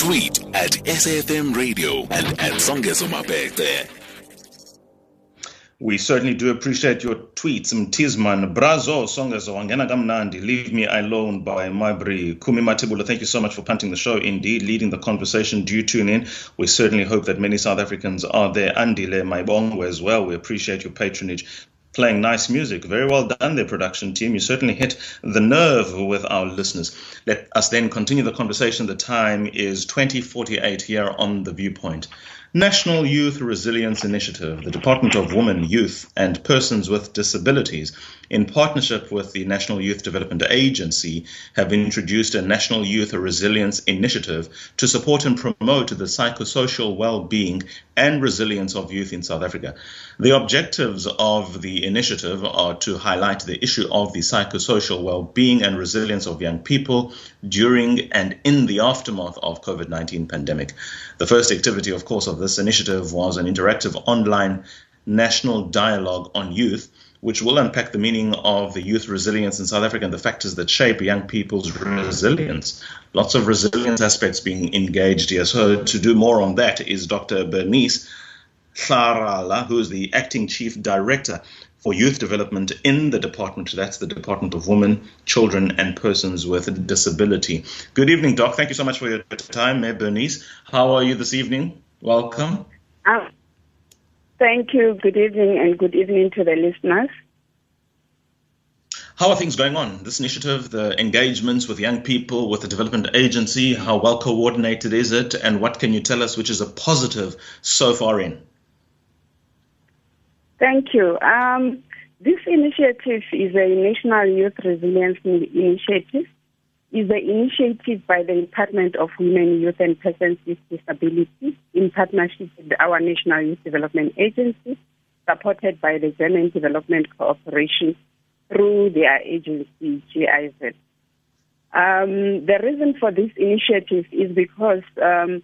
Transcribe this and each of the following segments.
Tweet at SAFM Radio and at Songezo Mabece. We certainly do appreciate your tweets. Mtizman, Brazo, Songezo, Wangena Gamnandi, Leave Me Alone by Mabri. Kumi Matibula, thank you so much for punting the show. Indeed, leading the conversation. Do tune in. We certainly hope that many South Africans are there. Andile Maibongo as well. We appreciate your patronage playing nice music. Very well done there, production team. You certainly hit the nerve with our listeners. Let us then continue the conversation. The time is 2048 here on The Viewpoint. National Youth Resilience Initiative, the Department of Women, Youth and Persons with Disabilities, in partnership with the National Youth Development Agency, have introduced a National Youth Resilience Initiative to support and promote the psychosocial well being and resilience of youth in South Africa. The objectives of the initiative are to highlight the issue of the psychosocial well being and resilience of young people during and in the aftermath of COVID-19 pandemic. The first activity, of course, of this initiative was an interactive online national dialogue on youth, which will unpack the meaning of the youth resilience in South Africa and the factors that shape young people's resilience. Lots of resilience aspects being engaged here. So, to do more on that is Dr. Bernice Hlagala, who is the acting chief director for youth development in the department. That's the Department of Women, Children, and Persons with Disability. Good evening, Doc. Thank you so much for your time, Mayor Bernice. How are you this evening? Welcome. Thank you. Good evening, and good evening to the listeners. How are things going on? This initiative, the engagements with young people, with the development agency, how well coordinated is it, and what can you tell us which is a positive so far in? Thank you. Um, this initiative is a National Youth Resilience Initiative. Is an initiative by the Department of Women, Youth and Persons with Disabilities in partnership with our National Youth Development Agency, supported by the German Development Cooperation through their agency, GIZ. Um, the reason for this initiative is because um,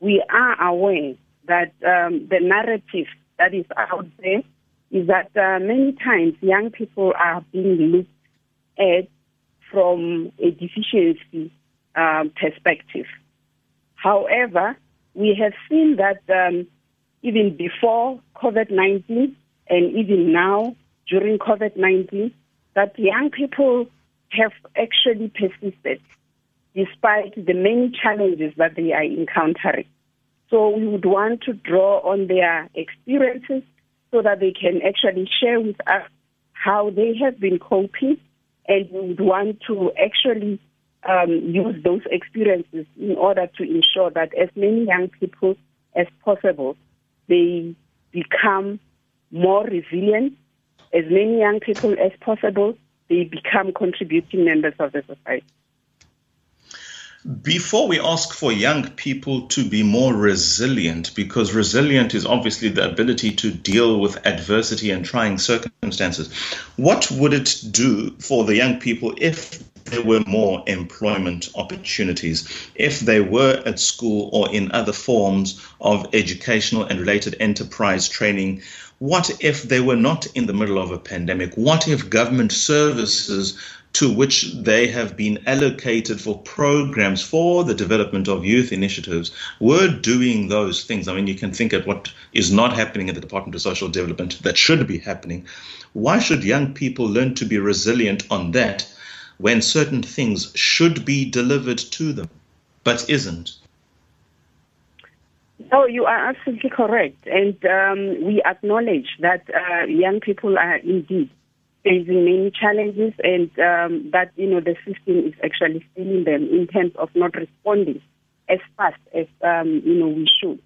we are aware that um, the narrative that is out there is that uh, many times young people are being looked at from a deficiency um, perspective. However, we have seen that um, even before COVID 19 and even now during COVID 19, that young people have actually persisted despite the many challenges that they are encountering. So we would want to draw on their experiences so that they can actually share with us how they have been coping and we would want to actually um, use those experiences in order to ensure that as many young people as possible, they become more resilient. As many young people as possible, they become contributing members of the society. Before we ask for young people to be more resilient, because resilient is obviously the ability to deal with adversity and trying circumstances, what would it do for the young people if there were more employment opportunities, if they were at school or in other forms of educational and related enterprise training? What if they were not in the middle of a pandemic? What if government services to which they have been allocated for programs for the development of youth initiatives were doing those things. I mean, you can think of what is not happening in the Department of Social Development that should be happening. Why should young people learn to be resilient on that when certain things should be delivered to them but isn't? No, you are absolutely correct. And um, we acknowledge that uh, young people are indeed facing many challenges and um, that, you know, the system is actually failing them in terms of not responding as fast as, um, you know, we should.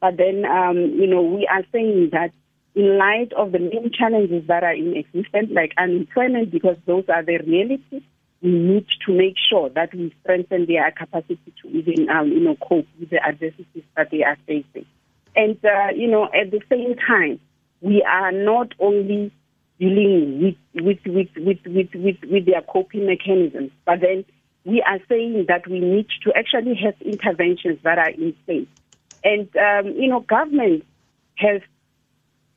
But then, um, you know, we are saying that in light of the main challenges that are in existence, like unemployment, because those are the realities, we need to make sure that we strengthen their capacity to even, um, you know, cope with the adversities that they are facing. And, uh, you know, at the same time, we are not only dealing with with with with with with, with their coping mechanisms. But then we are saying that we need to actually have interventions that are in place. And um, you know, government has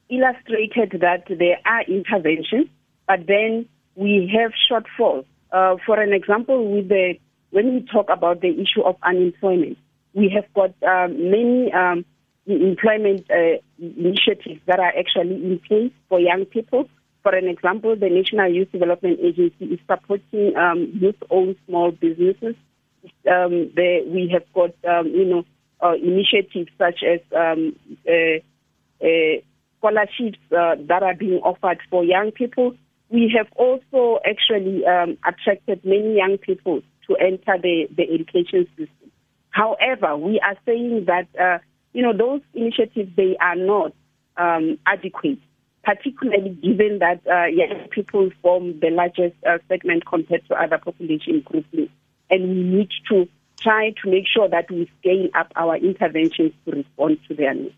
illustrated that there are interventions, but then we have shortfalls. Uh, for an example, with the when we talk about the issue of unemployment, We have got um, many um, employment uh, initiatives that are actually in place for young people. For an example, the National Youth Development Agency is supporting um, youth-owned small businesses. Um, the, we have got, um, you know, uh, initiatives such as um, uh, uh, scholarships uh, that are being offered for young people. We have also actually um, attracted many young people to enter the, the education system. However, we are saying that, uh, you know, those initiatives, they are not um, adequate, particularly given that uh, young people form the largest uh, segment compared to other population groups. And we need to try to make sure that we scale up our interventions to respond to their needs.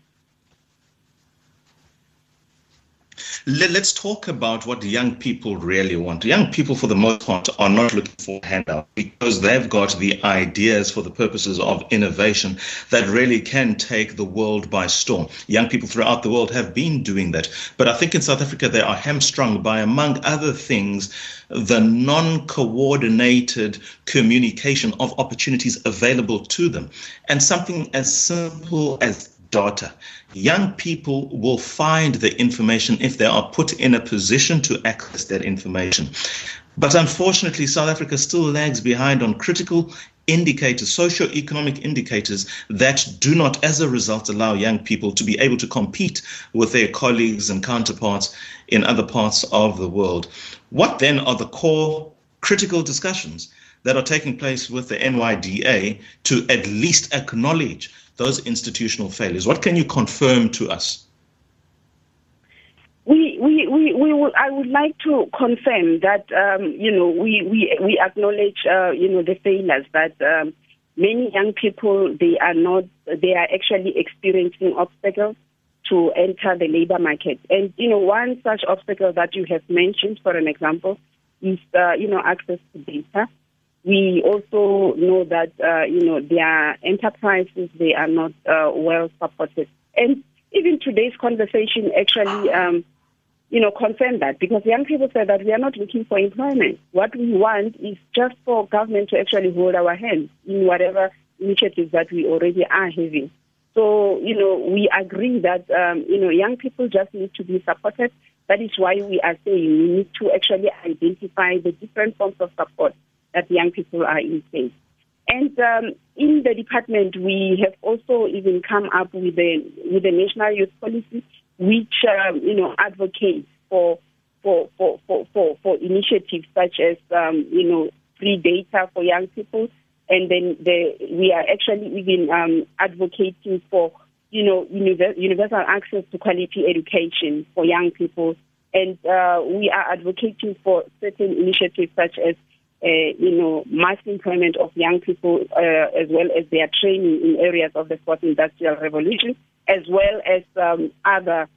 Let's talk about what young people really want. Young people, for the most part, are not looking for handouts because they've got the ideas for the purposes of innovation that really can take the world by storm. Young people throughout the world have been doing that. But I think in South Africa, they are hamstrung by, among other things, the non coordinated communication of opportunities available to them. And something as simple as data. Young people will find the information if they are put in a position to access that information. But unfortunately, South Africa still lags behind on critical indicators, socio-economic indicators that do not, as a result, allow young people to be able to compete with their colleagues and counterparts in other parts of the world. What then are the core critical discussions that are taking place with the NYDA to at least acknowledge those institutional failures? What can you confirm to us? We, we, we, we will, I would like to confirm that, um, you know, we, we, we acknowledge, uh, you know, the failures that um, many young people, they are not, they are actually experiencing obstacles to enter the labor market. And, you know, one such obstacle that you have mentioned, for an example, is, uh, you know, access to data. We also know that, uh, you know, their enterprises, they are not uh, well supported. And even today's conversation actually, um, you know, confirmed that because young people say that we are not looking for employment. What we want is just for government to actually hold our hands in whatever initiatives that we already are having. So, you know, we agree that, um, you know, young people just need to be supported. That is why we are saying we need to actually identify the different forms of support that young people are in place. And um, in the department, we have also even come up with a with a national youth policy, which um, you know advocates for for, for, for, for, for initiatives such as um, you know free data for young people, and then the, we are actually even um, advocating for you know universal access to quality education for young people, and uh, we are advocating for certain initiatives such as uh, you know, mass employment of young people uh, as well as their training in areas of the fourth industrial revolution, as well as um, other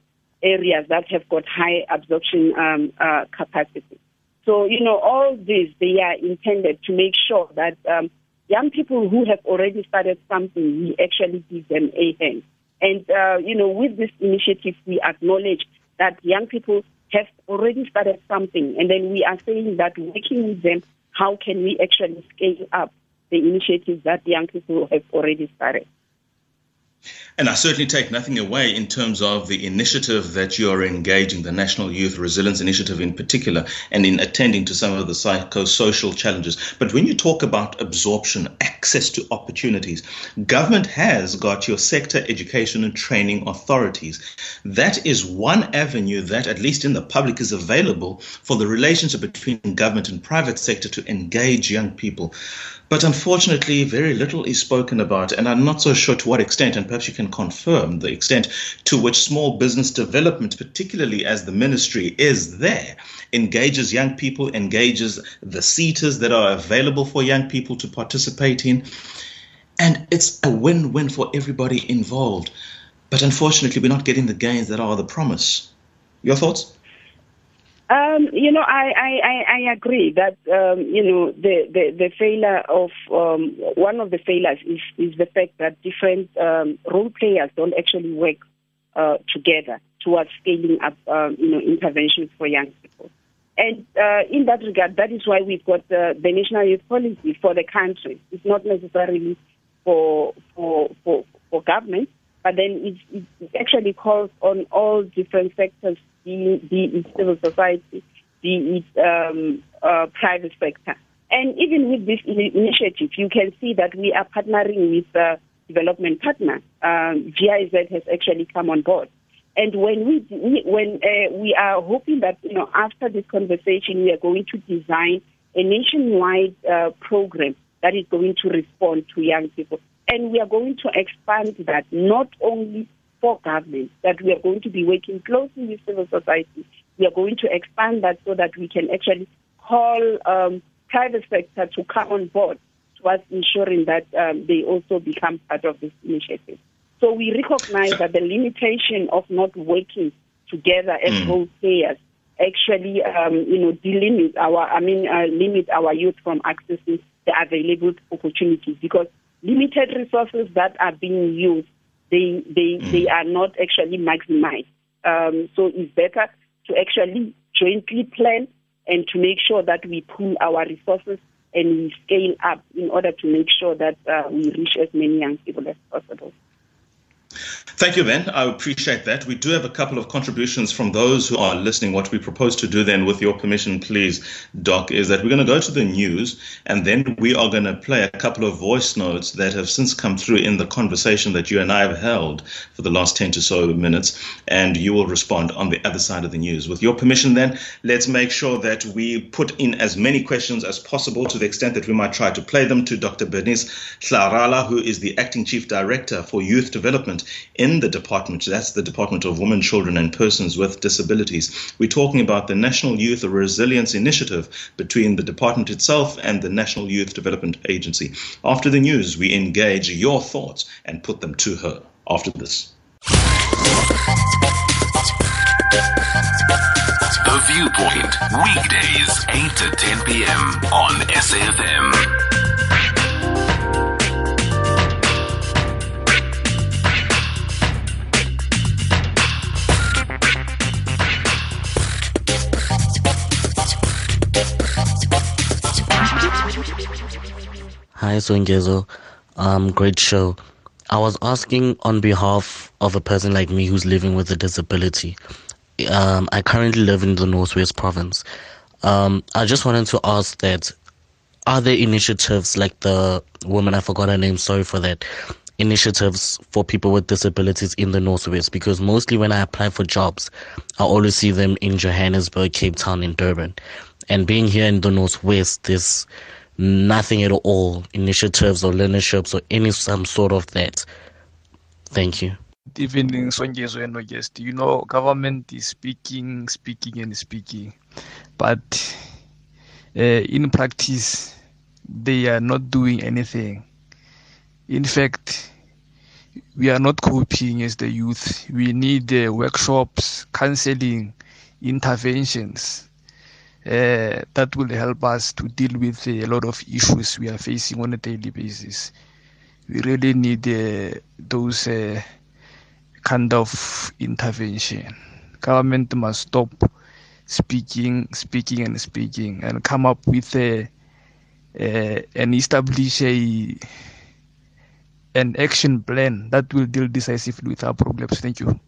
areas that have got high absorption um, uh, capacity. So, you know, all these, they are intended to make sure that um, young people who have already started something, we actually give them a hand. And, uh, you know, with this initiative, we acknowledge that young people have already started something. And then we are saying that working with them how can we actually scale up the initiatives that young people have already started. And I certainly take nothing away in terms of the initiative that you are engaging, the National Youth Resilience Initiative in particular, and in attending to some of the psychosocial challenges. But when you talk about absorption, access to opportunities, government has got your sector education and training authorities. That is one avenue that, at least in the public, is available for the relationship between government and private sector to engage young people. But unfortunately, very little is spoken about, and I'm not so sure to what extent, and perhaps you can confirm the extent to which small business development, particularly as the ministry is there, engages young people, engages the SETAs that are available for young people to participate in. And it's a win win for everybody involved. But unfortunately, we're not getting the gains that are the promise. Your thoughts? Um, you know, I, I, I I agree that um, you know the, the, the failure of um, one of the failures is, is the fact that different um, role players don't actually work uh, together towards scaling up um, you know interventions for young people. And uh, in that regard, that is why we've got uh, the national youth policy for the country. It's not necessarily for for for, for government, but then it, it actually calls on all different sectors, be, it civil society, be it um, uh, private sector. And even with this initiative, you can see that we are partnering with a development partner. Um, GIZ has actually come on board. And when we, when uh, we are hoping that you know after this conversation we are going to design a nationwide uh, program that is going to respond to young people, and we are going to expand that not only for government, that we are going to be working closely with civil society. We are going to expand that so that we can actually call um, private sector to come on board towards ensuring that um, they also become part of this initiative. So we recognize that the limitation of not working together as mm. role players actually, um, you know, delimit our, I mean, uh, limit our youth from accessing the available opportunities because limited resources that are being used, they they mm. they are not actually maximized. Um, so it's better to actually jointly plan and to make sure that we pool our resources and we scale up in order to make sure that uh, we reach as many young people as possible. Thank you, Ben. I appreciate that. We do have a couple of contributions from those who are listening. What we propose to do then, with your permission, please, Doc, is that we're going to go to the news and then we are going to play a couple of voice notes that have since come through in the conversation that you and I have held for the last 10 to so minutes. And you will respond on the other side of the news. With your permission, then, let's make sure that we put in as many questions as possible to the extent that we might try to play them to Dr. Bernice Hlagala, who is the Acting Chief Director for Youth Development in the department. That's the Department of Women, Children and Persons with Disabilities. We're talking about the National Youth Resilience Initiative between the department itself and the National Youth Development Agency. After the news, we engage your thoughts and put them to her after this. The Viewpoint, weekdays 8 to 10 p.m. on SAFM. Hi, Songezo. Um, great show. I was asking on behalf of a person like me who's living with a disability. Um, I currently live in the Northwest Province. Um, I just wanted to ask that are there initiatives like the woman I forgot her name, sorry for that, initiatives for people with disabilities in the Northwest? Because mostly when I apply for jobs, I always see them in Johannesburg, Cape Town, and Durban. And being here in the Northwest, this nothing at all, initiatives or leaderships or any some sort of that. Thank you. Evening, Songezo and Nogest. You know, government is speaking, speaking, and speaking, but uh, in practice, they are not doing anything. In fact, we are not coping as the youth. We need uh, workshops, counseling, interventions uh, that will help us to deal with a lot of issues we are facing on a daily basis. We really need uh, those uh, kind of intervention. Government must stop speaking, speaking, and speaking, and come up with a, and establish a an action plan that will deal decisively with our problems. Thank you.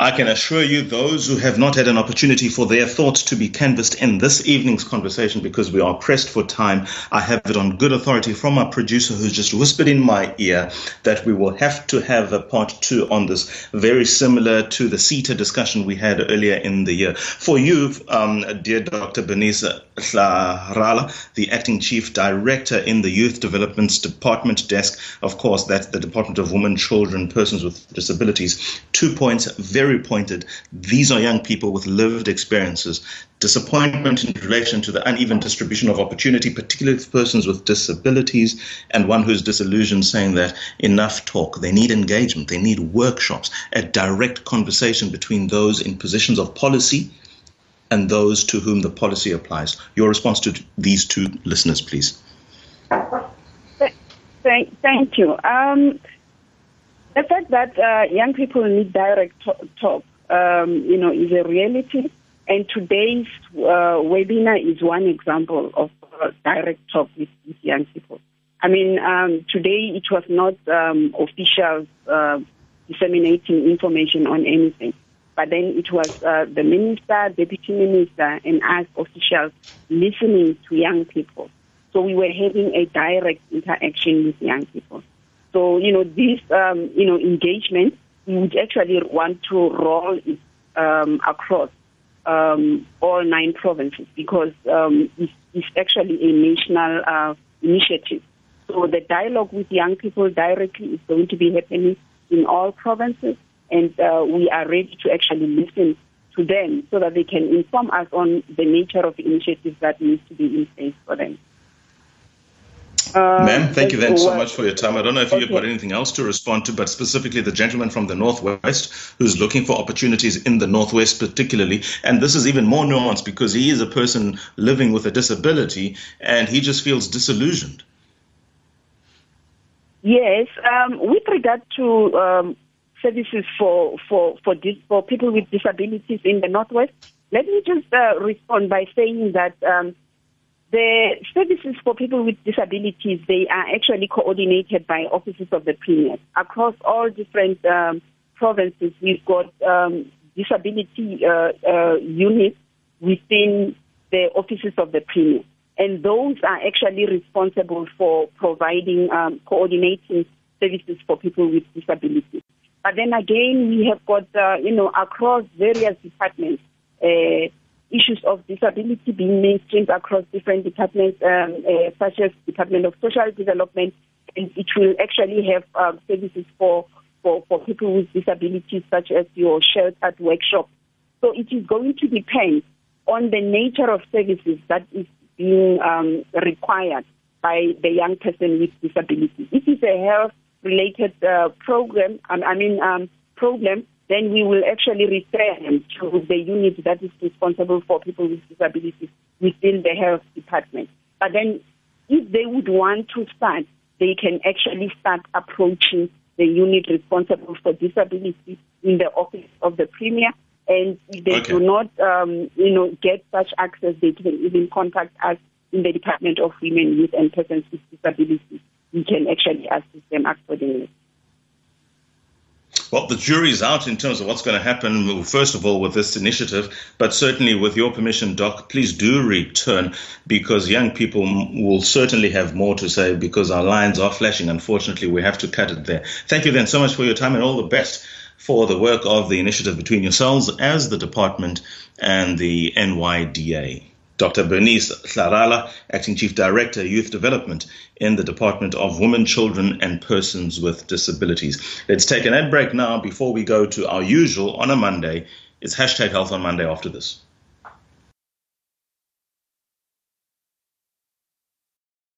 I can assure you, those who have not had an opportunity for their thoughts to be canvassed in this evening's conversation, because we are pressed for time, I have it on good authority from our producer who just whispered in my ear that we will have to have a part two on this, very similar to the SETA discussion we had earlier in the year. For you, um, dear Dr. Bernice Hlagala, the acting chief director in the Youth Development Department desk, of course, that's the Department of Women, Children, Persons with Disabilities. Two points, very very pointed. These are young people with lived experiences. Disappointment in relation to the uneven distribution of opportunity, particularly for persons with disabilities, and one who's disillusioned saying that enough talk. They need engagement, they need workshops, a direct conversation between those in positions of policy and those to whom the policy applies. Your response to these two listeners, please. Thank, you. Um, the fact that uh, young people need direct talk, um, you know, is a reality. And today's uh, webinar is one example of uh, direct talk with, with, young people. I mean, um, today it was not um, officials uh, disseminating information on anything, but then it was uh, the minister, deputy minister, and us officials listening to young people. So we were having a direct interaction with young people. So you know, this um, you know engagement we would actually want to roll it um, across um, all nine provinces because um, it's, it's, actually a national uh, initiative. So the dialogue with young people directly is going to be happening in all provinces, and uh, we are ready to actually listen to them so that they can inform us on the nature of the initiatives that need to be in place for them. Uh, Ma'am, thank you then so much for your time. I don't know if okay. you've got anything else to respond to, but specifically the gentleman from the Northwest who's looking for opportunities in the Northwest, particularly. And this is even more nuanced because he is a person living with a disability and he just feels disillusioned. Yes, um, with regard to um, services for for for, dis- for people with disabilities in the Northwest, let me just uh, respond by saying that. Um, the services for people with disabilities, they are actually coordinated by offices of the Premier. Across all different um, provinces, we've got um, disability uh, uh, units within the offices of the Premier. And those are actually responsible for providing, um, coordinating services for people with disabilities. But then again, we have got, uh, you know, across various departments, uh, issues of disability being mainstreamed across different departments, um, uh, such as Department of Social Development, and it will actually have um, services for, for, for people with disabilities, such as your sheltered workshop. So it is going to depend on the nature of services that is being um, required by the young person with disability. If it's a health-related uh, program, I mean um, problem, then we will actually refer them to the unit that is responsible for people with disabilities within the health department. But then if they would want to start, they can actually start approaching the unit responsible for disability in the office of the premier. And if they okay. do not, um, you know, get such access, they can even contact us in the Department of Women, Youth and Persons with Disabilities. We can actually assist them accordingly. Well, the jury's out in terms of what's going to happen, first of all, with this initiative, but certainly with your permission, Doc, please do return because young people will certainly have more to say because our lines are flashing. Unfortunately, we have to cut it there. Thank you then so much for your time and all the best for the work of the initiative between yourselves as the department and the NYDA. Dr. Bernice Hlagala, Acting Chief Director, Youth Development in the Department of Women, Children and Persons with Disabilities. Let's take an ad break now before we go to our usual on a Monday. It's hashtag Health on Monday after this.